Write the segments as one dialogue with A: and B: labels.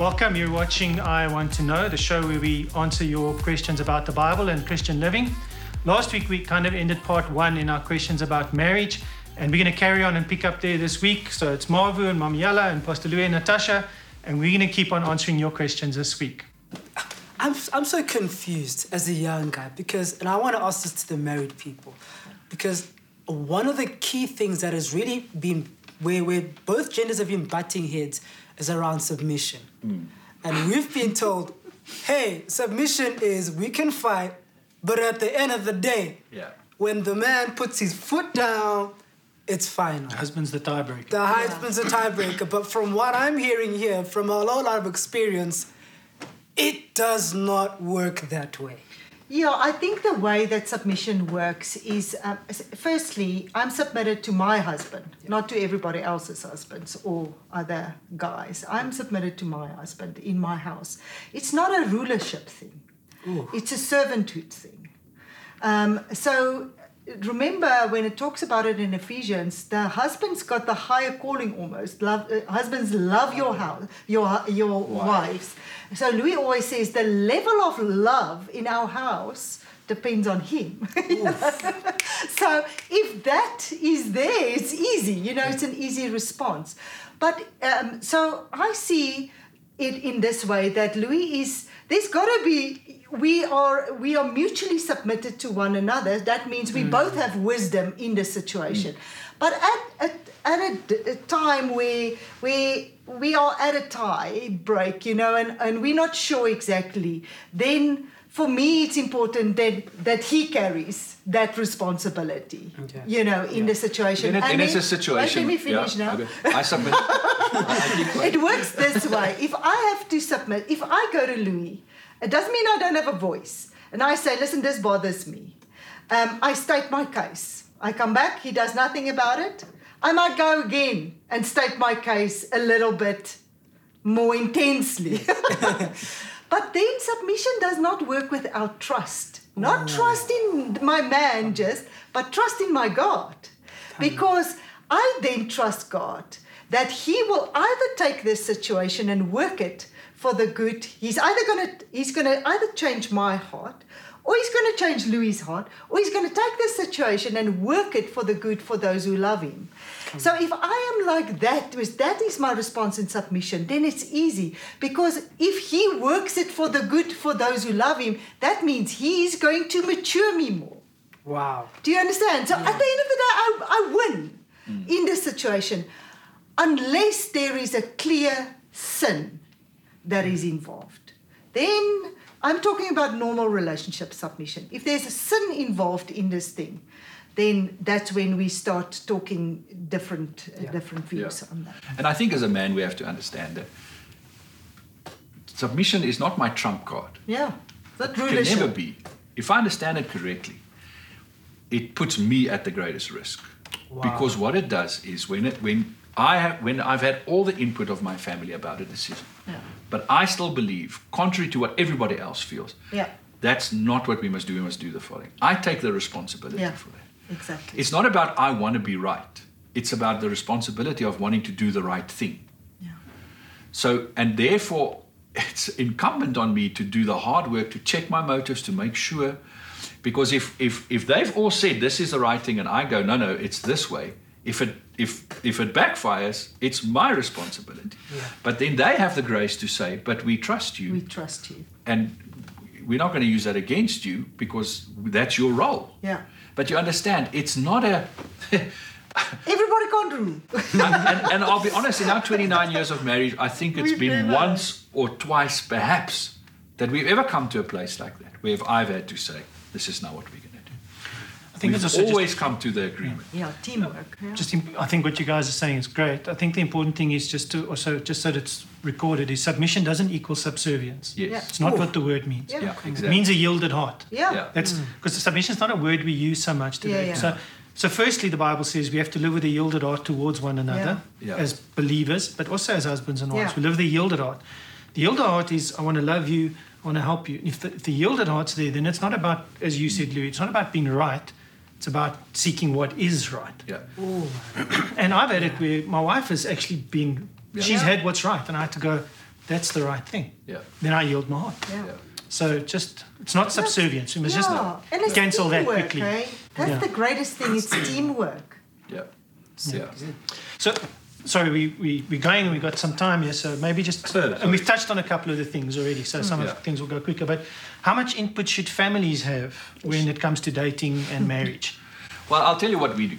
A: Welcome. You're watching I Want to Know, the show where we answer your questions about the Bible and Christian living. Last week, we kind of ended part one in our questions about marriage, and we're going to carry on and pick up there this week. So it's Mavu and Mamiala and Pastor Louis and Natasja, and we're going to keep on answering your questions this week.
B: I'm, I'm so confused as a young guy because, and I want to ask this to the married people, because one of the key things that has really been where, where both genders have been butting heads is around submission. Mm. And we've been told, hey, submission is we can fight, but at the end of the day,
C: yeah.
B: when the man puts his foot down, it's final.
A: The husband's the tiebreaker.
B: The husband's the tiebreaker. But from what I'm hearing here, from a lot of experience, it does not work that way.
D: Yeah, I think the way that submission works is um, firstly, I'm submitted to my husband, yeah. not to everybody else's husbands or other guys. I'm submitted to my husband in my house. It's not a rulership thing, Ooh. it's a servanthood thing. Um, so remember when it talks about it in Ephesians, the husband's got the higher calling almost. Love, uh, husbands love your house, your your wow. wives. So Louis always says the level of love in our house depends on him. so if that is there, it's easy. You know, it's an easy response. But um, so I see it in this way that Louis is. There's got to be we are we are mutually submitted to one another that means we mm. both have wisdom in the situation mm. but at, at, at a, a, time where we we are at a tie break you know and, and we're not sure exactly then for me it's important that that he carries that responsibility okay. you know in yeah. the situation
C: in, and then it's a situation
D: let me finish yeah. now okay.
C: i submit
D: it works this way if i have to submit if i go to louis it doesn't mean I don't have a voice. And I say, listen, this bothers me. Um, I state my case. I come back, he does nothing about it. I might go again and state my case a little bit more intensely. but then submission does not work without trust. Not oh. trust in my man just, but trust in my God. Because I then trust God that He will either take this situation and work it for the good. He's either gonna he's gonna either change my heart, or he's gonna change Louis' heart, or he's gonna take this situation and work it for the good for those who love him. So if I am like that, that is my response in submission, then it's easy. Because if he works it for the good for those who love him, that means he is going to mature me more.
B: Wow.
D: Do you understand? So yeah. at the end of the day, I, I win mm. in this situation. Unless there is a clear sin that is involved. Then I'm talking about normal relationship submission. If there's a sin involved in this thing, then that's when we start talking different uh, different views yeah. on that.
C: And I think as a man we have to understand that submission is not my trump card.
D: Yeah. That
C: can never be. If I understand it correctly, it puts me at the greatest risk. Wow. Because what it does is when it when I have when I've had all the input of my family about a decision. But I still believe, contrary to what everybody else feels,
D: yeah.
C: that's not what we must do. We must do the following. I take the responsibility
D: yeah,
C: for that.
D: Exactly.
C: It's not about I want to be right. It's about the responsibility of wanting to do the right thing.
D: Yeah.
C: So, and therefore, it's incumbent on me to do the hard work to check my motives to make sure. Because if, if, if they've all said this is the right thing and I go, no, no, it's this way, if it if if it backfires, it's my responsibility.
D: Yeah.
C: But then they have the grace to say, "But we trust you."
D: We trust you.
C: And we're not going to use that against you because that's your role.
D: Yeah.
C: But you understand, it's not a.
D: Everybody can't rule.
C: and, and, and, I'll be honest, in our 29 years of marriage, I think it's we've been once or twice, perhaps, that we've ever come to a place like that where I've had to say, "This is not what we think We've also always just, come to the agreement.
D: Yeah, yeah teamwork. Yeah.
A: Just, I think what you guys are saying is great. I think the important thing is just to also just so that it's recorded is submission doesn't equal subservience.
C: Yes,
A: yeah. it's not Ooh. what the word means.
C: Yeah, yeah exactly.
A: It means a yielded heart.
D: Yeah, yeah.
A: that's because mm. submission is not a word we use so much today. Yeah, yeah. So. So, firstly, the Bible says we have to live with a yielded heart towards one another
C: yeah.
A: as believers, but also as husbands and wives. We live with a yielded heart. The yielded heart is I want to love you, I want to help you. If the, if the yielded heart's there, then it's not about, as you said, Louis, it's not about being right. It's about seeking what is right.
C: Yeah.
A: and I've had it where my wife has actually been, yeah. she's had what's right, and I had to go, that's the right thing,
C: Yeah.
A: then I yield my heart.
D: Yeah.
C: Yeah.
A: So just it's not subservience. We must
D: yeah.
A: just
D: and it's
A: cancel that
D: teamwork,
A: quickly.
D: That's
A: Yeah.
D: the greatest thing. It's teamwork.
C: Yeah. Yeah.
A: So, sorry, we, we, we're going and we've got some time here, so maybe just.
C: Further,
A: and we've touched on a couple of the things already, so some
C: Yeah.
A: of the things will go quicker. But how much input should families have when it comes to dating and marriage?
C: Well, I'll tell you what we do.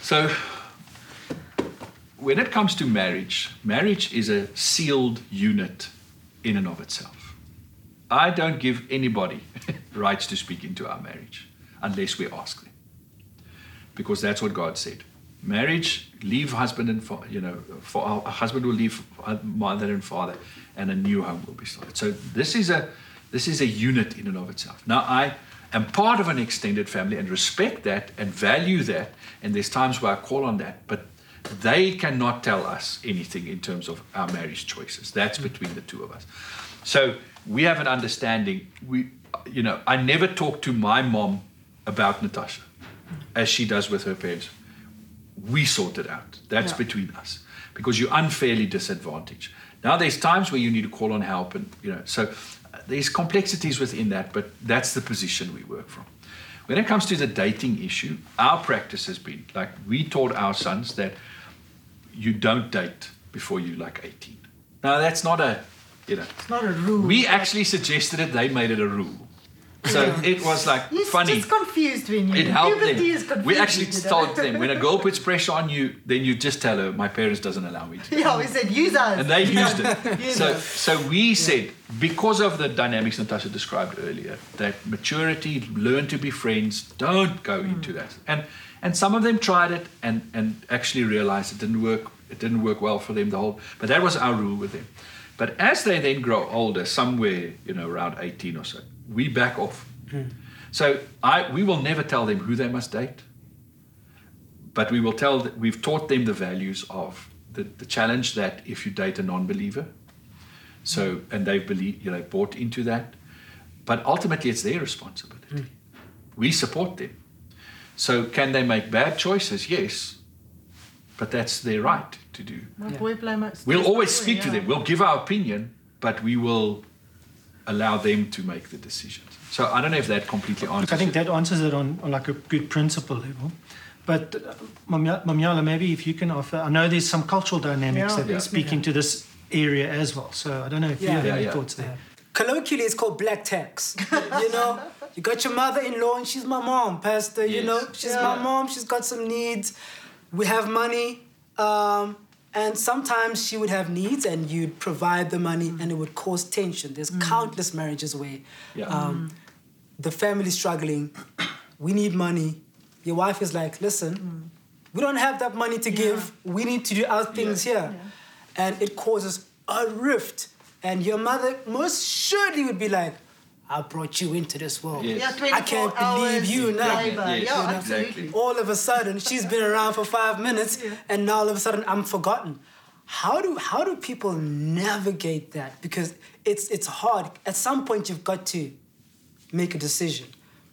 C: So, when it comes to marriage, marriage is a sealed unit in and of itself. I don't give anybody rights to speak into our marriage unless we ask them. Because that's what God said. Marriage, leave husband and fa- you know, for a husband will leave mother and father, and a new home will be started. So this is a this is a unit in and of itself. Now I am part of an extended family and respect that and value that, and there's times where I call on that, but they cannot tell us anything in terms of our marriage choices. That's mm. between the two of us. So we have an understanding. We, you know, I never talk to my mom about Natasja, as she does with her parents. We sort it out. That's
D: Yeah.
C: between us because you're unfairly disadvantaged. Now there's times where you need to call on help, and you know, so uh, there's complexities within that, but that's the position we work from. When it comes to the dating issue, our practice has been like we taught our sons that you don't date before you're like 18. Now that's not a, you know,
D: It's not a rule.
C: we actually suggested it, they made it a rule. So it was like
D: He's
C: funny.
D: just confused when you.
C: It helped them. We actually told them when a girl puts pressure on you, then you just tell her, "My parents doesn't allow me to."
D: Yeah, we said use us.
C: And they used it.
D: Use
C: So,
D: us.
C: so we said because of the dynamics Natasha described earlier, that maturity, learn to be friends, don't go hmm. into that. And and some of them tried it and and actually realized it didn't work. It didn't work well for them. The whole, but that was our rule with them. But as they then grow older, somewhere you know around eighteen or so, we back off. Hmm. So I we will never tell them who they must date but we will tell that we've taught them the values of the, the challenge that if you date a non-believer so hmm. and they've believed you know bought into that but ultimately it's their responsibility. Hmm. We support them. So can they make bad choices? Yes but that's their right to do.
D: My boy play my-
C: we'll always speak to them. We'll give our opinion but we will allow them to make the decisions so i don't know if that completely answers
A: Look, I think
C: it.
A: that answers it on, on like a good principle level. But uh, Mamya- Mamiala, maybe if you can offer, I know there's some cultural dynamics
D: Yeah.
A: that
C: Yeah.
A: speak into this area as well. So I don't know if you have
C: Yeah,
A: any
C: yeah.
A: thoughts there.
B: Colloquially, it's called black tax. you know, you got your mother-in-law, and she's my mom, Pastor. You know, she's
D: Yeah.
B: my mom. She's got some needs. We have money, um, and sometimes she would have needs, and you'd provide the money, mm. and it would cause tension. There's mm. countless marriages where
C: Yeah.
B: um, mm. the family's struggling. We need money. Your wife is like, listen, we don't have that money to give. We need to do our things
C: Yeah.
B: here. And it causes a rift. And your mother most surely would be like, I brought you into this world.
C: Yes.
D: Yeah,
B: I can't believe you now.
D: labor.
C: Yes,
D: yeah,
C: exactly.
D: absolutely.
B: All of a sudden, she's been around for five minutes, and now all of a sudden, I'm forgotten. How do how do people navigate that? Because it's it's hard. At some point, you've got to make a decision.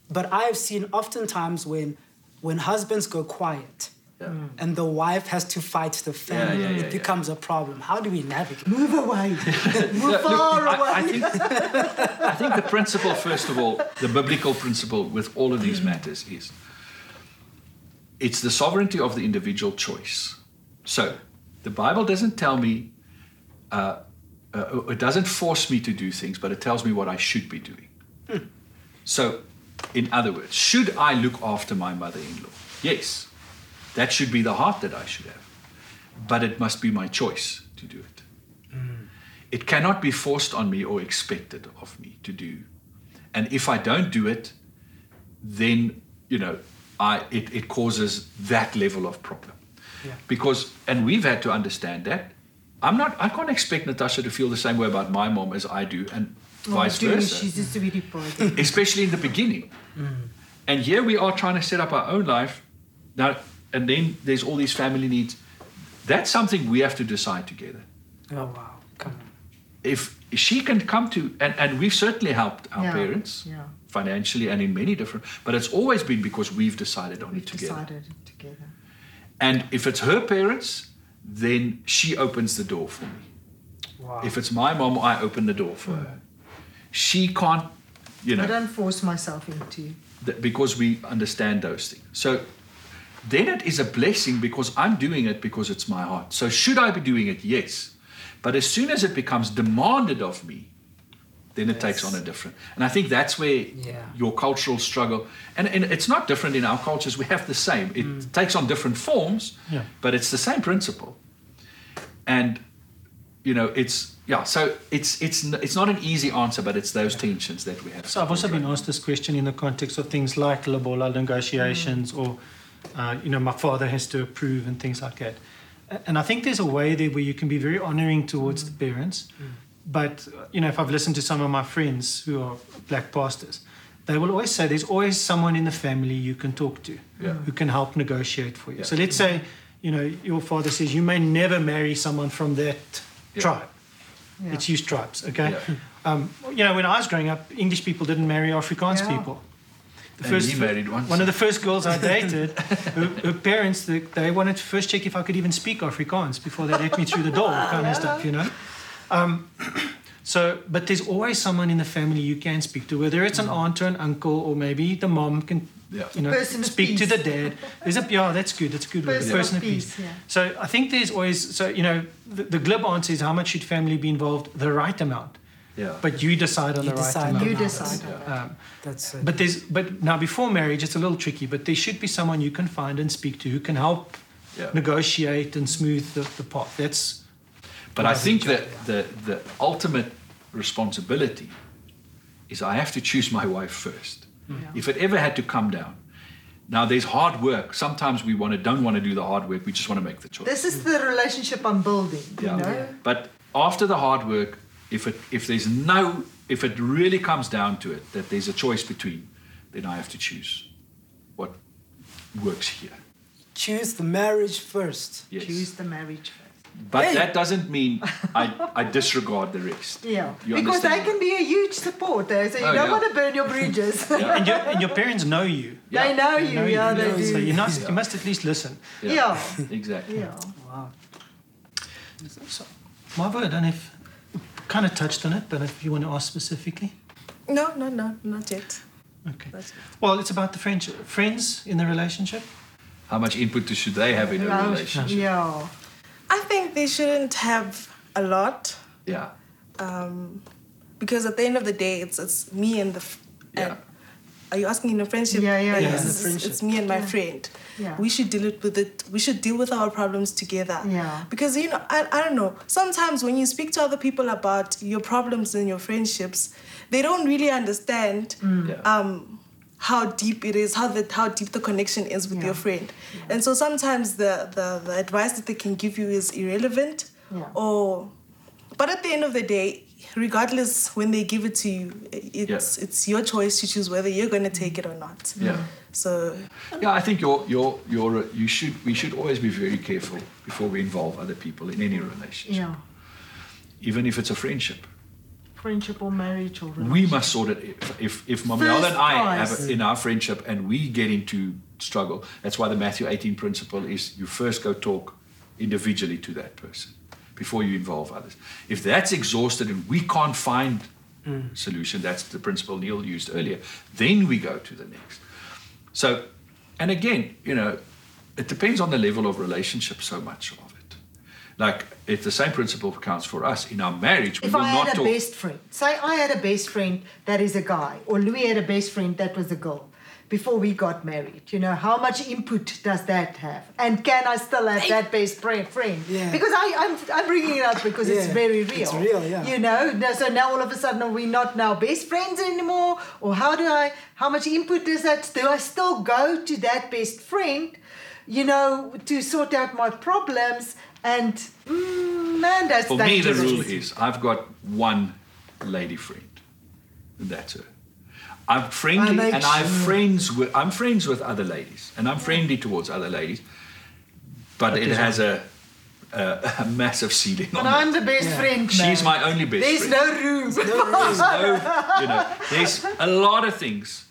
B: But I've seen oftentimes when when husbands go quiet
C: Yeah.
B: and the wife has to fight the family,
C: yeah, yeah,
B: it becomes a problem. How do we navigate?
D: Move away. Move
C: Look,
D: far
C: I,
D: away.
C: I think, I think the principle, first of all, the biblical principle with all of these matters is it's the sovereignty of the individual choice. So the Bible doesn't tell me, uh, uh, it doesn't force me to do things, but it tells me what I should be doing. So, in other words, should I look after my mother in law? Yes. That should be the heart that I should have. But it must be my choice to do it. Mm. It cannot be forced on me or expected of me to do. And if I don't do it, then, you know, I, it, it causes that level of problem.
B: Yeah.
C: Because, and we've had to understand that. I'm not, I can't expect Natasja to feel the same way about my mom as I do, and vice
D: dude,
C: versa
D: She's just a really boy.
C: especially in the beginning. Mm. And here we are trying to set up our own life. Now, and then there's all these family needs. That's something we have to decide together.
B: Oh wow, come on.
C: If she can come to, and, and we've certainly helped our
D: Yeah,
C: parents
D: yeah.
C: financially and in many different, but it's always been because we've decided on
D: We've
C: it together.
D: decided together.
C: And if it's her parents, then she opens the door for me.
B: Wow.
C: If it's my mom, I open the door for her. She can't, you know
D: I don't force myself into.
C: th- because we understand those things. So then it is a blessing because I'm doing it because it's my heart. So should I be doing it? Yes. But as soon as it becomes demanded of me, then it takes on a different. And I think that's where
B: Yeah.
C: your cultural struggle, and, and it's not different in our cultures. We have the same. It mm. takes on different forms,
A: Yeah.
C: but it's the same principle. And you know, it's yeah. So it's it's it's not an easy answer, but it's those tensions that we have.
A: So I've also been asked this question in the context of things like lobola negotiations mm. or, uh, you know, my father has to approve and things like that. And I think there's a way there where you can be very honoring towards the parents. But, uh, you know, if I've listened to some of my friends who are black pastors, they will always say there's always someone in the family you can talk to
C: Yeah.
A: who can help negotiate for you.
C: Yeah.
A: So let's say, you know, your father says you may never marry someone from that
C: Yeah.
A: tribe.
D: Yeah.
A: It's used tribes, okay?
C: Yeah.
A: Um, you know, when I was growing up, English people didn't marry Afrikaans
D: Yeah.
A: people. The
C: And he married once.
A: One of the first girls I dated, her, her parents, they, they wanted to first check if I could even speak Afrikaans before they let me through the door, kind of stuff, you know? Um, so, but there's always someone in the family you can speak to, whether it's an aunt or an uncle, or maybe the mom can,
C: Yeah.
A: you know,
D: Person
A: speak to the dad. There's a, yeah, that's good, that's good. word,
D: Person
A: person
D: of
A: of peace.
D: peace, yeah.
A: So I think there's always, so, you know, the, the glib answer is how much should family be involved? The right amount.
C: Yeah.
A: But you decide on
B: You
A: the right
B: decide
A: amount.
D: You decide. on that.
A: Um,
B: That's it.
A: but there's but now before marriage it's a little tricky. But there should be someone you can find and speak to who can help
C: Yeah.
A: negotiate and smooth the, the path. That's
C: But I think that the, the ultimate responsibility is I have to choose my wife first. If it ever had to come down, now there's hard work. Sometimes we want to don't want to do the hard work. We just want to make the choice.
D: This is the relationship I'm building.
C: yeah.
D: You know.
C: But after the hard work, if it if there's no if it really comes down to it that there's a choice between, then I have to choose what works here.
B: Choose the marriage first.
C: Yes.
D: Choose the marriage first.
C: But
B: Hey.
C: that doesn't mean I, I disregard the rest.
D: Yeah.
C: You
D: because they
C: understand?
D: can be a huge support there, so you
C: Oh,
D: don't
C: yeah.
D: want to burn your bridges.
C: Yeah.
A: and your and your parents know you.
C: Yeah.
D: They know
A: They
D: you,
A: know
D: yeah, they do.
A: So you not you must at least listen.
D: Yeah.
C: Exactly.
D: yeah.
B: Wow.
A: So, Mavu, I don't know if kind of touched on it, but if you want to ask specifically.
E: No, no, no, not yet.
A: Okay.
E: That's
A: Well, it's about the friendship. Friends in the relationship.
C: How much input should they have in a relationship?
D: Yeah.
E: I think they shouldn't have a lot
C: Yeah.
E: um, because at the end of the day, it's it's me and the. F-
C: Yeah.
E: and- are you asking in a friendship?
D: Yeah, yeah,
E: Yes,
A: yeah.
E: It's,
A: In
B: friendship.
E: it's me and my friend.
D: Yeah.
E: We should deal it with it. We should deal with our problems together.
D: Yeah.
E: Because you know, I, I don't know. Sometimes when you speak to other people about your problems and your friendships, they don't really understand
C: Yeah.
E: um, how deep it is, how the how deep the connection is with
D: Yeah.
E: your friend. And so sometimes the, the the advice that they can give you is irrelevant
D: Yeah.
E: or but at the end of the day, regardless when they give it to you, it's it's your choice to choose whether you're going to take it or not.
C: Yeah.
E: So
C: Yeah, I think you're, you're, you're, you should, we should always be very careful before we involve other people in any relationship,
D: Yeah.
C: even if it's a friendship.
D: Friendship or marriage or
C: We must sort it. If, if, if Mamiel and I have in our friendship and we get into struggle, that's why the Matthew 18 principle is you first go talk individually to that person before you involve others. If that's exhausted and we can't find mm. solution, that's the principle Neil used earlier, then we go to the next. So, and again, you know, it depends on the level of relationship so much of it. Like, if the same principle counts for us in our marriage, we
D: If
C: will
D: I
C: not
D: had a
C: talk.
D: best friend, say I had a best friend that is a guy, or Louis had a best friend that was a girl before we got married, you know, how much input does that have? And can I still have that best friend? friend?
B: Yeah.
D: Because I, I'm, I'm bringing it up because it's very real.
B: it's real, yeah.
D: You know, so now all of a sudden are we not now best friends anymore? Or how do I, how much input does that, do I still go to that best friend, you know, to sort out my problems? And mm, man, that's
C: For me, the rule is I've got one lady friend, and that's her. I'm friendly,
B: make
C: and I'm friends with I'm friends with other ladies, and I'm friendly towards other ladies, but it has a, a, a massive ceiling
D: But
C: on
D: I'm
C: it.
D: the best
B: Yeah.
D: friend.
C: She's
D: man.
C: my only best
D: There's
C: friend.
D: no room.
C: There's no, you know, there's a lot of things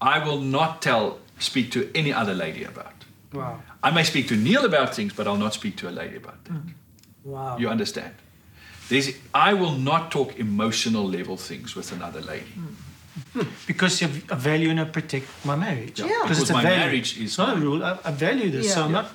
C: I will not tell, speak to any other lady about.
B: Wow.
C: I may speak to Neil about things, but I'll not speak to a lady about that. Mm.
B: Wow.
C: You understand? There's, I will not talk emotional level things with another lady. Mm.
A: Because you I value and I protect my marriage.
C: Yeah.
D: Yeah.
A: Because it's
C: Because
A: a
C: my
A: value.
C: marriage is
A: It's not a rule. I, I value this, so I'm
C: Yeah.
A: not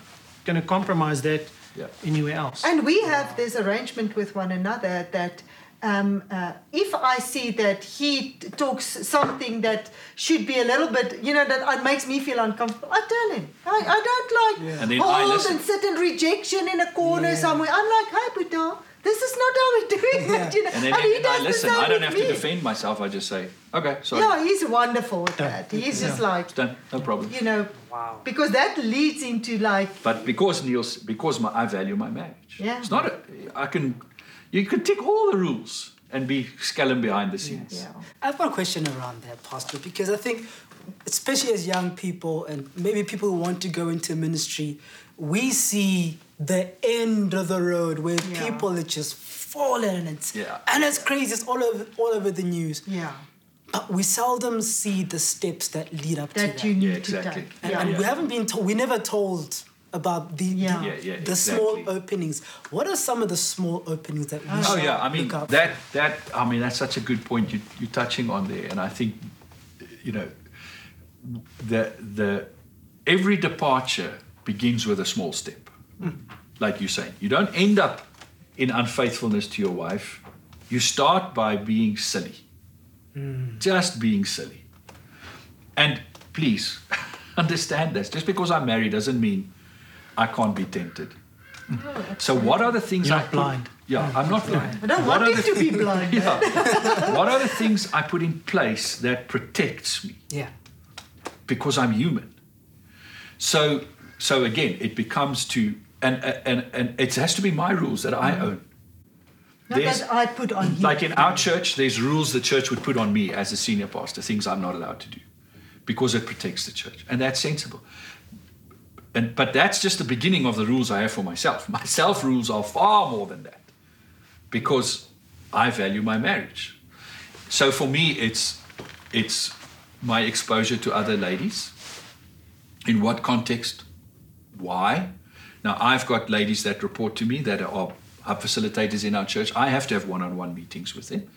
A: going to compromise that
C: Yeah.
A: anywhere else.
D: And we have this arrangement with one another that um, uh, if I see that he t- talks something that should be a little bit, you know, that uh, makes me feel uncomfortable, I tell him. I, I don't like
C: And then I
D: hold and sit in rejection in a corner
B: Yeah.
D: somewhere. I'm like, hey, Buddha, this is not how we're doing it. You know?
C: And then
D: and he
C: and
D: does
C: I listen.
D: the same
C: I don't
D: with
C: have to defend myself. I just say, okay, sorry.
D: Yeah, he's wonderful with
A: Done.
D: that. He's just
A: Yeah.
D: like,
C: It's done. No problem.
D: you know,
B: Wow.
D: because that leads into like,
C: But because Niels, because my, I value my marriage.
D: Yeah.
C: It's not a, I can, you can tick all the rules and be scaling behind the scenes.
D: yeah.
B: I've got a question around that, Pastor, because I think, especially as young people and maybe people who want to go into ministry, we see the end of the road where
D: Yeah.
B: people are just falling and it's,
C: Yeah.
B: and it's crazy. It's all over, all over the news.
D: Yeah.
B: But we seldom see the steps that lead up to
D: That
B: that.
D: you need
C: Yeah,
D: to
C: exactly.
D: take.
B: and,
D: Yeah.
B: and
C: Yeah.
B: we haven't been told, we're never told about the,
D: Yeah.
B: the,
C: Yeah, yeah,
B: the small openings. What are some of the small openings that we
C: Oh
B: should
C: yeah, I mean that that I mean that's such a good point you you're touching on there, and I think you know the the every departure begins with a small step, like you're saying. You don't end up in unfaithfulness to your wife. You start by being silly, just being silly, and please understand this. Just because I'm married doesn't mean I can't be tempted. Oh, so what are the things
A: You're
C: I
A: not
C: put-
A: blind.
C: Yeah, I'm not blind.
D: I don't
C: What
D: want
C: are
D: him
C: the
D: to be blind.
C: Yeah. what are the things I put in place that protects me
B: Yeah.
C: because I'm human? So, so again, it becomes to and and and it has to be my rules that I mm. own.
D: Not that I put on him.
C: Like in our church, there's rules the church would put on me as a senior pastor, things I'm not allowed to do, because it protects the church, and that's sensible. And but that's just the beginning of the rules I have for myself. My self rules are far more than that, because I value my marriage. So for me, it's it's my exposure to other ladies. In what context? Why? Now I've got ladies that report to me that are hub facilitators in our church. I have to have one-on-one meetings with them.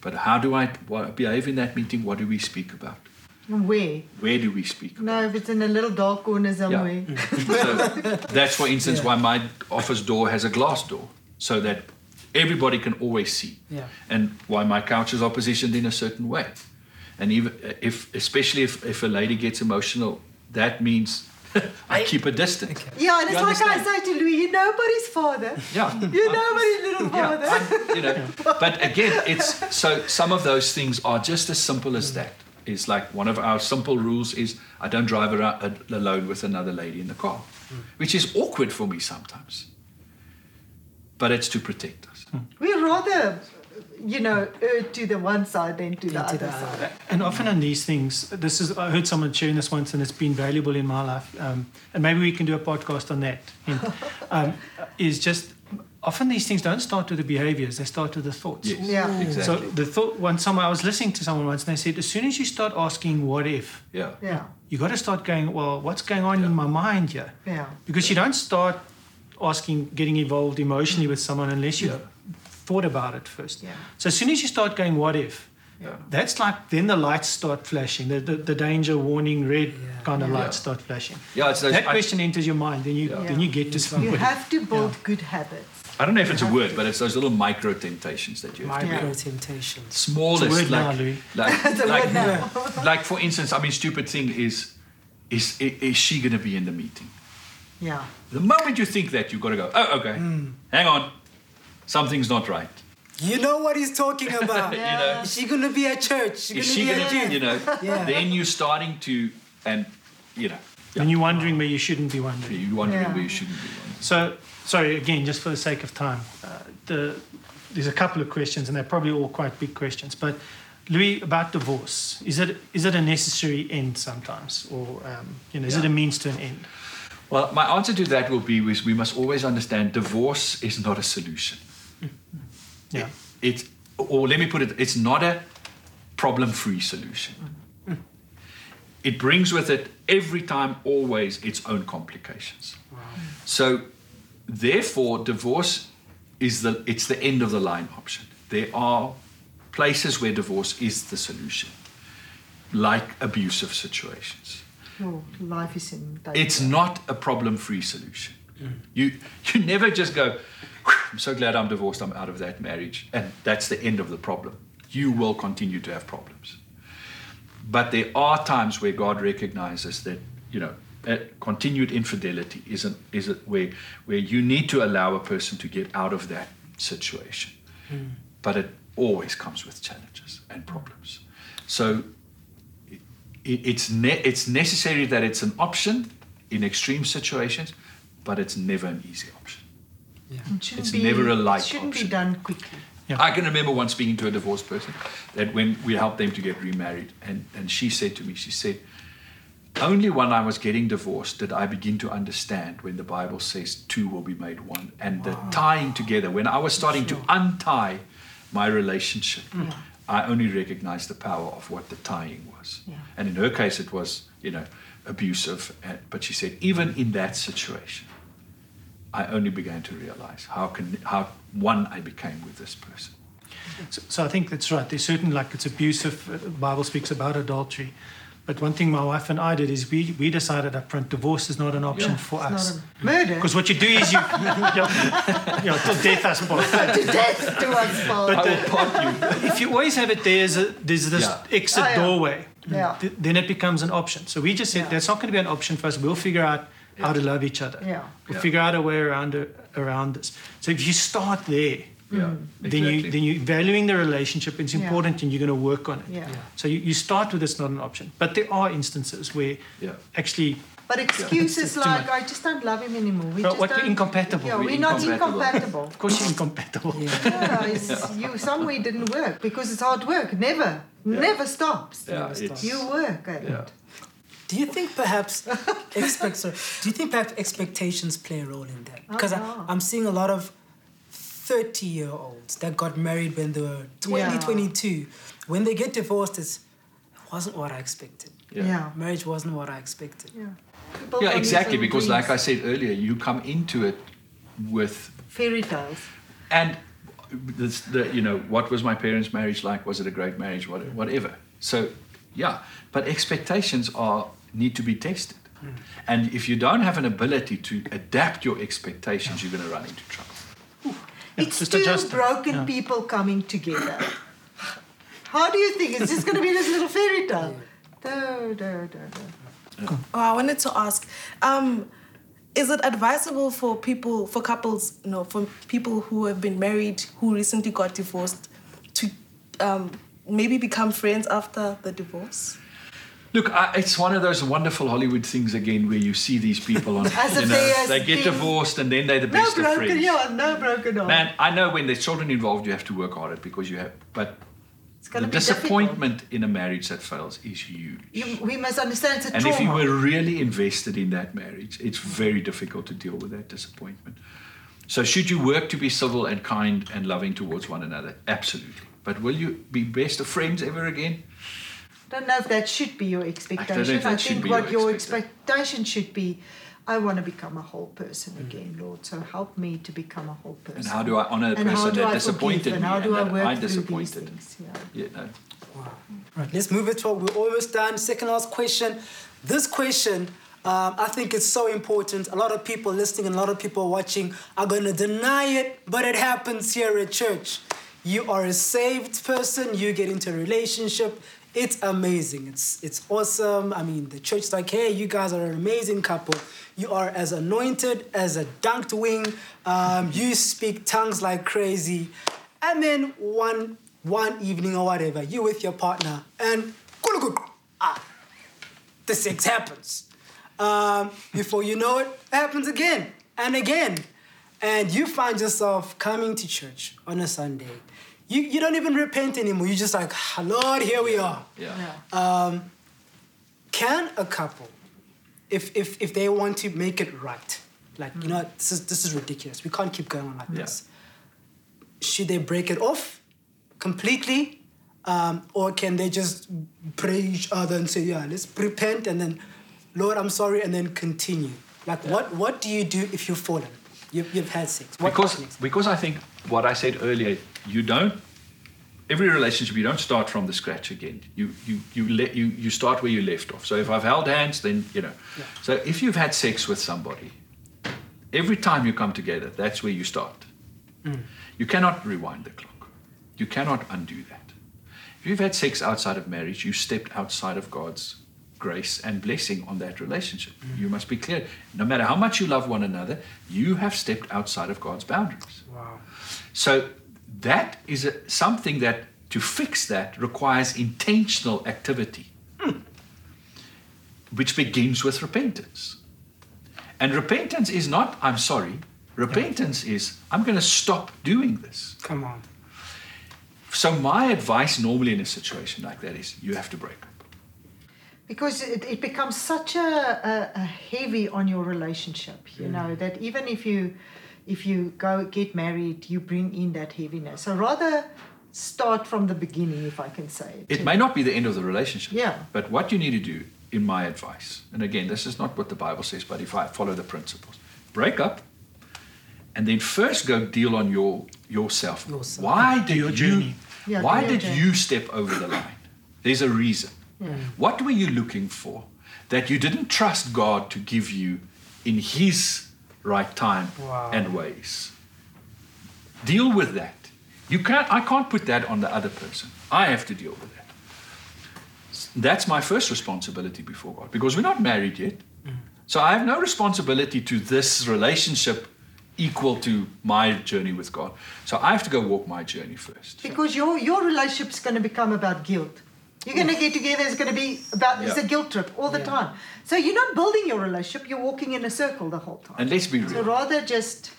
C: But how do I behave in that meeting? What do we speak about?
D: Where?
C: Where do we speak?
D: No, if it's in a little dark corner somewhere.
C: So that's, for instance, why my office door has a glass door, so that everybody can always see.
B: Yeah.
C: And why my couches are positioned in a certain way. And even if, especially if, if a lady gets emotional, that means I keep a distance.
D: Yeah, and it's
C: You
D: like I say to Louis, you're nobody's father.
C: Yeah.
D: You're nobody's little father.
C: Yeah, you know, but again, it's so some of those things are just as simple as that. It's like one of our simple rules is I don't drive around alone with another lady in the car, hmm. which is awkward for me sometimes. But it's to protect us.
D: We'd rather, you know, err to the one side than to the
B: Than to
D: other
B: the other.
D: side.
A: And often on these things, this is I heard someone sharing this once, and it's been valuable in my life. Um, and maybe we can do a podcast on that. hint, um, is just often these things don't start with the behaviors; they start with the thoughts.
C: Yes,
D: Yeah.
C: exactly.
A: So the thought. One someone I was listening to someone once, and they said, as soon as you start asking "what if,"
C: yeah.
D: Yeah,
A: you got to start going, "Well, what's going on in my mind here?"
D: yeah.
A: Because you don't start asking, getting involved emotionally with someone unless you've
C: Yeah.
A: Thought about it first.
D: Yeah.
A: So as soon as you start going, what if?
C: Yeah.
A: That's like then the lights start flashing, the, the, the danger warning red
B: Yeah.
A: kind of
D: Yeah.
A: lights start flashing.
C: Yeah, it's those,
A: that
C: I,
A: question enters your mind, then you
C: Yeah.
A: then you get to
D: You have to build good habits.
C: I don't know if it's a word, but it's those little micro temptations that you have to
B: Micro
D: Yeah.
B: temptations.
C: smallest
A: It's a now,
C: like,
A: Louis.
C: like,
D: It's
C: like,
D: word now.
C: like for instance, I mean, stupid thing is, is, i- is she going to be in the meeting?
D: Yeah.
C: The moment you think that, you've got to go, oh, okay, mm. hang on, something's not right.
B: You know what he's talking about.
C: You know,
B: Is she gonna be at church? She
C: is
B: gonna be
C: going
B: at
C: to, you know,
B: Yeah.
C: then you're starting to, and, you know,
A: And you're wondering where you shouldn't be wondering.
C: you're wondering
D: Yeah.
C: where you shouldn't be. wondering.
A: So, sorry, again, just for the sake of time, uh, the, there's a couple of questions, and they're probably all quite big questions. But, Louis, about divorce, is it is it a necessary end sometimes, or um, you know, is it a means to an end?
C: Well, my answer to that will be is we must always understand divorce is not a solution.
A: Yeah.
C: It, or let me put it, it's not a problem-free solution. Mm. It brings with it every time, always, its own complications. So, therefore, divorce is the it's the end of the line option. There are places where divorce is the solution, like abusive situations.
D: Oh, life is in danger.
C: It's not a problem-free solution. Mm. You you never just go, "Whew, I'm so glad I'm divorced, I'm out of that marriage, and that's the end of the problem. You will continue to have problems. But there are times where God recognizes that, you know, continued infidelity is an, is a, where where you need to allow a person to get out of that situation. Hmm. But it always comes with challenges and problems. So it, it's ne- it's necessary that it's an option in extreme situations, but it's never an easy option.
D: It
C: it's
D: be,
C: never a light
D: It shouldn't
C: option.
D: be done quickly.
A: Yeah.
C: I can remember once speaking to a divorced person that when we helped them to get remarried, and, and she said to me, she said, only when I was getting divorced did I begin to understand when the Bible says two will be made one and the ah. tying together. When I was starting to untie my relationship, I only recognized the power of what the tying was.
D: Yeah.
C: And in her case, it was, you know, abusive. But she said, even in that situation, I only began to realize how can how one I became with this person.
A: So, so I think that's right. There's certain like it's abusive. uh, The Bible speaks about adultery, but one thing my wife and I did is we we decided up front divorce is not an option
C: Yeah.
A: for
D: It's not
A: us.
D: a murder.
A: Because what you do is you, yeah, yeah, till death us part.
D: to death to us, Paul.
C: I will part you.
A: If you always have it there as a, there's this
C: Yeah.
A: exit
D: Oh, yeah.
A: doorway,
D: Yeah.
A: th- then it becomes an option. So we just said
D: Yeah.
A: that's not going to be an option for us. We'll figure out how to love each other.
D: Yeah.
A: We'll
C: Yeah.
A: figure out a way around around this. So if you start there,
C: Yeah, mm.
A: then you then you're valuing the relationship. It's
D: Yeah.
A: important, and you're going to work on it.
D: Yeah.
A: So you, you start with it's not an option, but there are instances where
C: Yeah.
A: actually
D: But excuses
A: It's
D: like. I just don't love him anymore. We
A: But
D: just
A: what, we're
D: don't-
A: incompatible.
D: Yeah,
C: We're
D: we're, not
C: incompatible.
D: incompatible.
A: of course you're incompatible.
D: yeah, it's, you somewhere didn't work because it's hard work. Never, never stops.
C: Yeah, it's,
D: You work at
C: yeah.
D: it.
B: Do you think perhaps expect, sorry, do you think perhaps expectations play a role in that? Because
D: yeah.
B: I, I'm seeing a lot of 30 year olds that got married when they were 20,
D: Yeah.
B: 22. When they get divorced, it's, it wasn't what I expected.
C: Yeah.
D: Yeah.
B: Marriage wasn't what I expected.
D: yeah. People
C: Yeah, exactly.
D: into
C: Because, like I said earlier, you come into it with
D: fairy tales.
C: and this, the you know what was my parents' marriage like? Was it a great marriage? What, whatever. So, yeah. But expectations are need to be tested, and if you don't have an ability to adapt your expectations, you're going to run into trouble.
D: It's
A: just
D: two
A: adjust
D: broken
A: Yeah.
D: people coming together. How do you think? Is this going to be this little fairy tale. Do, do, do, do.
E: Oh, I wanted to ask, um, is it advisable for people, for couples, you know, for people who have been married who recently got divorced, to um, maybe become friends after the divorce?
C: Look, I, it's one of those wonderful Hollywood things again, where you see these people on,
D: As
C: you know,
D: they
C: get divorced and then they're the
D: No
C: best of
D: broken,
C: friends.
D: yeah, no broken heart.
C: Man, I know when there's children involved, you have to work harder because you have, but
D: it's
C: the
D: going to be
C: disappointment in a marriage that fails is huge.
D: You, we must understand it's a trauma
C: and
D: trauma.
C: if you were really invested in that marriage, it's very difficult to deal with that disappointment. So, should you work to be civil and kind and loving towards one another? Absolutely. But will you be best of friends ever again?
D: I don't know if that should be your expectation.
C: if that
D: I think
C: be
D: what
C: your
D: your expectation should be, I want to become a whole person again, Lord. So help me to become a whole person.
C: And how do I honor the
D: And
C: person that
D: I
C: disappointed
D: forgive, and
C: me
D: how do
C: and
D: I
C: that
D: work
C: I
D: through these
C: disappointed?
D: things? Yeah.
C: Yeah, no.
B: Right, let's move it to we're almost done. Second last question. This question, um, I think it's so important. A lot of people listening and a lot of people watching are going to deny it, but it happens here at church. You are a saved person. You get into a relationship. It's amazing. It's it's awesome. I mean, the church's like, hey, you guys are an amazing couple. You are as anointed as a dunked wing. Um, you speak tongues like crazy. And then one one evening or whatever, you with your partner, and ah, the sex happens. Um, before you know it, it happens again and again. And you find yourself coming to church on a Sunday. You, you don't even repent anymore. You're just like, "Ah, Lord, here we are.
C: Yeah.
B: Um, can a couple, if, if, if they want to make it right, like, you know, this is, this is ridiculous. We can't keep going on like
C: Yeah.
B: this. Should they break it off completely? Um, or can they just pray each other and say, yeah, let's repent and then, Lord, I'm sorry, and then continue? Like, what, what do you do if you've fallen? You've, you've had sex. What
C: because
B: next?
C: because I think what I said earlier, you don't. Every relationship, you don't start from the scratch again. You you you let you you start where you left off. So if I've held hands, then you know. So if you've had sex with somebody, every time you come together, that's where you start. Mm. You cannot rewind the clock. You cannot undo that. If you've had sex outside of marriage, you stepped outside of God's grace and blessing on that relationship. Mm-hmm. You must be clear. No matter how much you love one another, you have stepped outside of God's boundaries.
B: Wow.
C: So that is a, something that to fix that requires intentional activity, hmm. which begins with repentance. And repentance is not, I'm sorry. Repentance is, I'm going to stop doing this.
B: Come on.
C: So, my advice normally in a situation like that is you have to break.
D: Because it, it becomes such a, a, a heavy on your relationship you mm. know that even if you if you go get married you bring in that heaviness so rather start from the beginning if i can say it
C: It may not be the end of the relationship.
D: Yeah.
C: But what you need to do, in my advice, and again, this is not what the Bible says, but if I follow the principles, break up, and then first go deal on your yourself.
B: Yourself.
C: Why did
A: your
C: you?
A: journey.
D: Yeah,
C: why did
D: journey.
C: you step over the line? There's a reason. What were you looking for that you didn't trust God to give you in His right time
B: Wow.
C: and ways? Deal with that. You can't. I can't put that on the other person. I have to deal with that. That's my first responsibility before God because we're not married yet. So I have no responsibility to this relationship equal to my journey with God. So I have to go walk my journey first.
D: because your your relationship's going to become about guilt you're going to get together it's going to be about it's a guilt trip all the
B: Yeah.
D: time so you're not building your relationship you're walking in a circle the whole time
C: And let's be real.
D: so rather just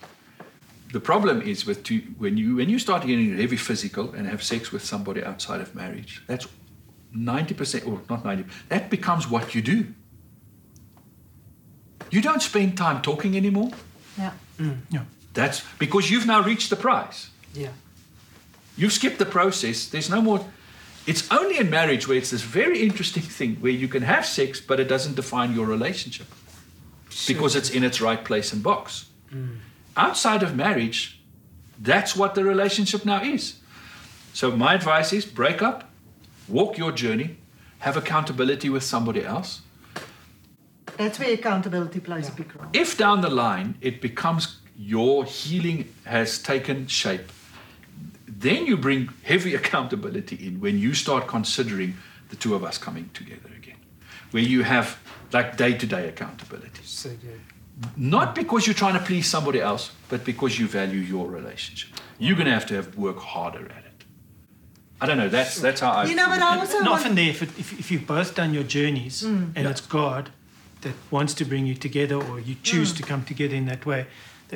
C: The problem is with two, when you when you start getting heavy physical and have sex with somebody outside of marriage, that's ninety percent or not ninety. That becomes what you do. You don't spend time talking anymore.
D: yeah mm,
A: Yeah.
C: That's because you've now reached the prize.
B: Yeah.
C: You've skipped the process. There's no more. It's only in marriage where it's this very interesting thing where you can have sex, but it doesn't define your relationship because it's in its right place and box. Mm. Outside of marriage, that's what the relationship now is. So my advice is break up, walk your journey, have accountability with somebody else.
D: that's where accountability plays a big role
C: If down the line it becomes your healing has taken shape, then you bring heavy accountability in when you start considering the two of us coming together again, where you have like day to day accountability.
B: So good.
C: Not because you're trying to please somebody else, but because you value your relationship. You're going to have to have work harder at it. I don't know. That's that's how I.
D: you know but i also
A: And
D: want,
A: often there, if, it, if, if you've both done your journeys mm. and
C: Yeah.
A: it's God that wants to bring you together or you choose mm. to come together in that way, th-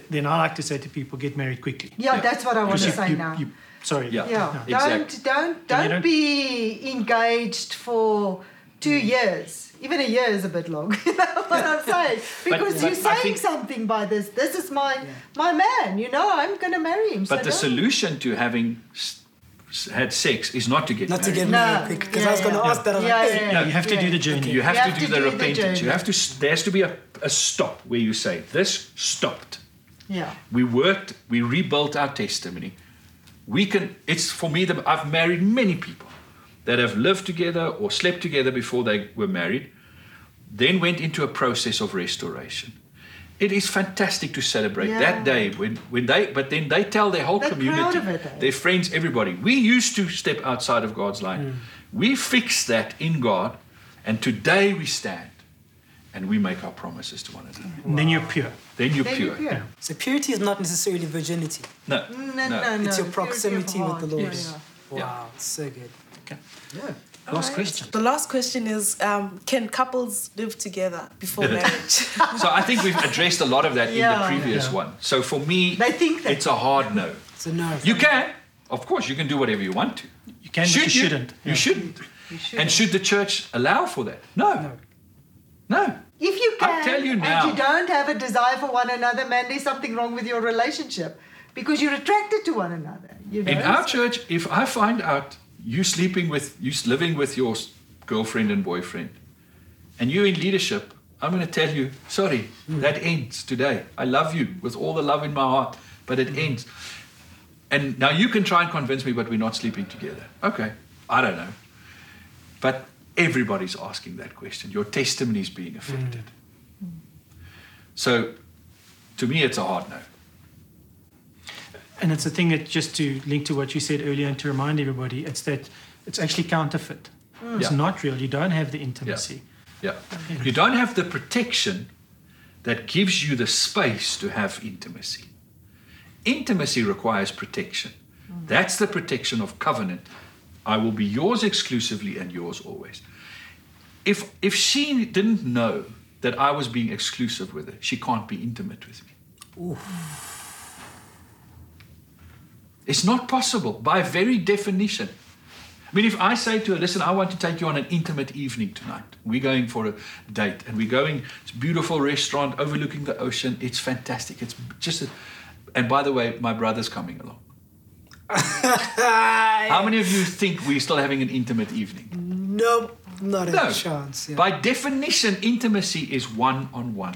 A: then I like to say to people, get married quickly.
D: yeah,
C: Yeah.
D: that's what i want to
A: you-
D: say
A: you-
D: now
A: you- sorry.
C: Yeah.
D: Yeah,
C: Exactly.
D: don't don't don't
A: don't-
D: be engaged for two mm. years. Even a year is a bit long. You know what I'm saying? Because
C: but
D: you're
C: I
D: saying
C: think-
D: something by this. This is my my man. You know, I'm going to marry him.
C: But
D: so
C: the
D: don't-
C: solution to having s- s- had sex is not to get
B: Not to
C: married.
B: get
D: No.
B: married quick. Because I was
D: Yeah,
B: going to
D: yeah.
B: ask that. I was
D: Yeah,
B: like,
D: yeah,
A: No, you have to
D: Yeah.
A: do the journey.
C: You have,
D: You
C: to,
D: have
C: do
D: to
C: the
D: do the
C: repentance. you have to. There has to be a, a stop where you say, "This stopped."
D: Yeah.
C: We worked. We rebuilt our testimony. We can. It's for me. The, I've married many people that have lived together or slept together before they were married, then went into a process of restoration. It is fantastic to celebrate
D: Yeah.
C: that day when, when they, but then they tell their whole
D: They're
C: community,
D: it,
C: their friends, everybody. We used to step outside of God's line.
D: Hmm.
C: We fixed that in God, and today we stand and we make our promises to one another.
A: And then you're pure.
C: Then you're
D: Then
C: pure.
D: you're pure.
B: So purity is not necessarily virginity.
C: No,
D: No, no, no.
B: It's your
D: purity of
B: proximity with the Lord.
D: Yeah, yeah.
B: Wow, so good.
A: Okay.
B: Yeah.
A: Last question.
E: The last question is um, Can couples live together before marriage?
C: So I think we've addressed a lot of that in the previous
A: Yeah.
C: one. So for me,
D: They think that.
C: it's a hard no.
B: It's a no.
C: You can, of course, you can do whatever you want to.
A: You can, but
C: Should
A: you shouldn't.
C: You
A: Yeah.
C: shouldn't.
D: shouldn't.
C: And should the church allow for that? No.
B: No.
C: No.
D: If you
C: I
D: can,
C: tell you
D: and
C: now.
D: you don't have a desire for one another, man, there's something wrong with your relationship because you're attracted to one another. You know?
C: In our church, if I find out you sleeping with, you living with your girlfriend and boyfriend, and you in leadership, I'm going to tell you, sorry, hmm. that ends today. I love you with all the love in my heart, but it hmm. ends. And now you can try and convince me, but we're not sleeping together. Okay, I don't know. But everybody's asking that question. Your testimony is being affected. Mm. So to me, it's a hard no.
A: And it's a thing that just to link to what you said earlier and to remind everybody, it's that it's actually counterfeit. Mm. It's
C: Yeah.
A: not real. You don't have the intimacy.
C: Yeah. You don't have the protection that gives you the space to have intimacy. Intimacy requires protection. Mm. That's the protection of covenant. I will be yours exclusively and yours always. If if she didn't know that I was being exclusive with her, she can't be intimate with me. It's not possible by very definition. I mean, if I say to her, listen, I want to take you on an intimate evening tonight. We're going for a date and we're going, it's a beautiful restaurant overlooking the ocean. It's fantastic. It's just, a, and by the way, my brother's coming along. How many of you think we're still having an intimate evening?
B: Nope, not a
C: No.
B: chance. Yeah.
C: By definition, intimacy is one on one.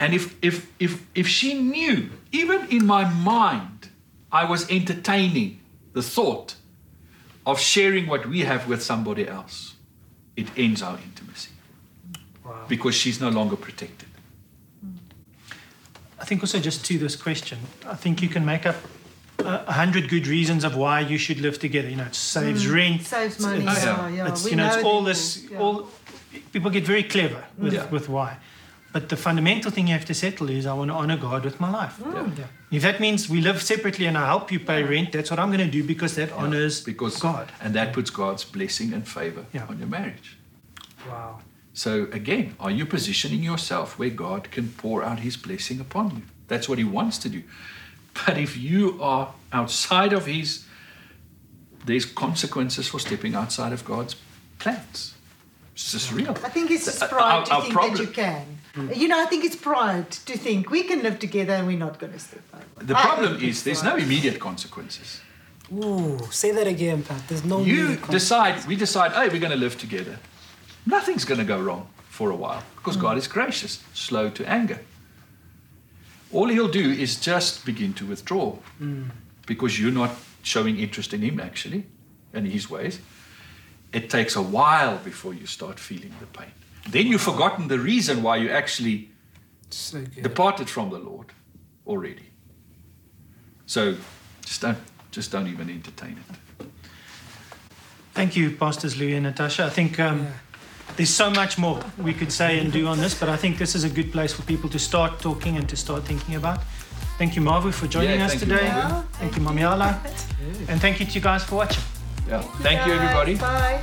C: And if, if, if, if she knew, even in my mind, I was entertaining the thought of sharing what we have with somebody else, it ends our intimacy.
A: Wow.
C: Because she's no longer protected.
A: I think also just to this question, I think you can make up a a hundred good reasons of why you should live together. You know, it saves mm. rent,
D: Saves money.
A: It's,
D: yeah, yeah.
A: it's you know, it's all this.
D: yeah.
A: All people get very clever with,
C: Yeah.
A: with why, but the fundamental thing you have to settle is I want to honor God with my life. Mm.
C: Yeah.
A: If that means we live separately and I help you pay rent, that's what I'm going to do because that honors
C: Because
A: God.
C: And that puts God's blessing and favor
A: Yeah.
C: on your marriage.
A: Wow.
C: So again, are you positioning yourself where God can pour out his blessing upon you? That's what he wants to do. But if you are outside of his, there's consequences for stepping outside of God's plans. It's just real.
D: I think it's just
C: Uh,
D: pride
C: our-
D: to
C: our
D: think
C: problem-
D: that you can. You know, I think it's pride to think we can live together and we're not going to step over.
C: The
D: I
C: problem is there's no immediate consequences.
B: Ooh, say that again, Pat. There's no
C: You
B: immediate con-
C: decide, we decide, hey, we're going to live together. Nothing's going to go wrong for a while because God is gracious, slow to anger. All he'll do is just begin to withdraw because you're not showing interest in him actually and his ways. It takes a while before you start feeling the pain. Then you've forgotten the reason why you actually
B: So
C: departed from the Lord already. So just don't just don't even entertain it.
A: Thank you, Pastors Louis and Natasja. I think um,
B: Yeah.
A: There's so much more we could say and do on this, but I think this is a good place for people to start talking and to start thinking about. Thank you, Mavu, for joining
C: Yeah,
A: us
C: thank you,
A: today.
C: Mavu.
A: Thank you, Mamiala. And thank you to you guys for watching.
C: Yeah. Thank you everybody.
D: Bye.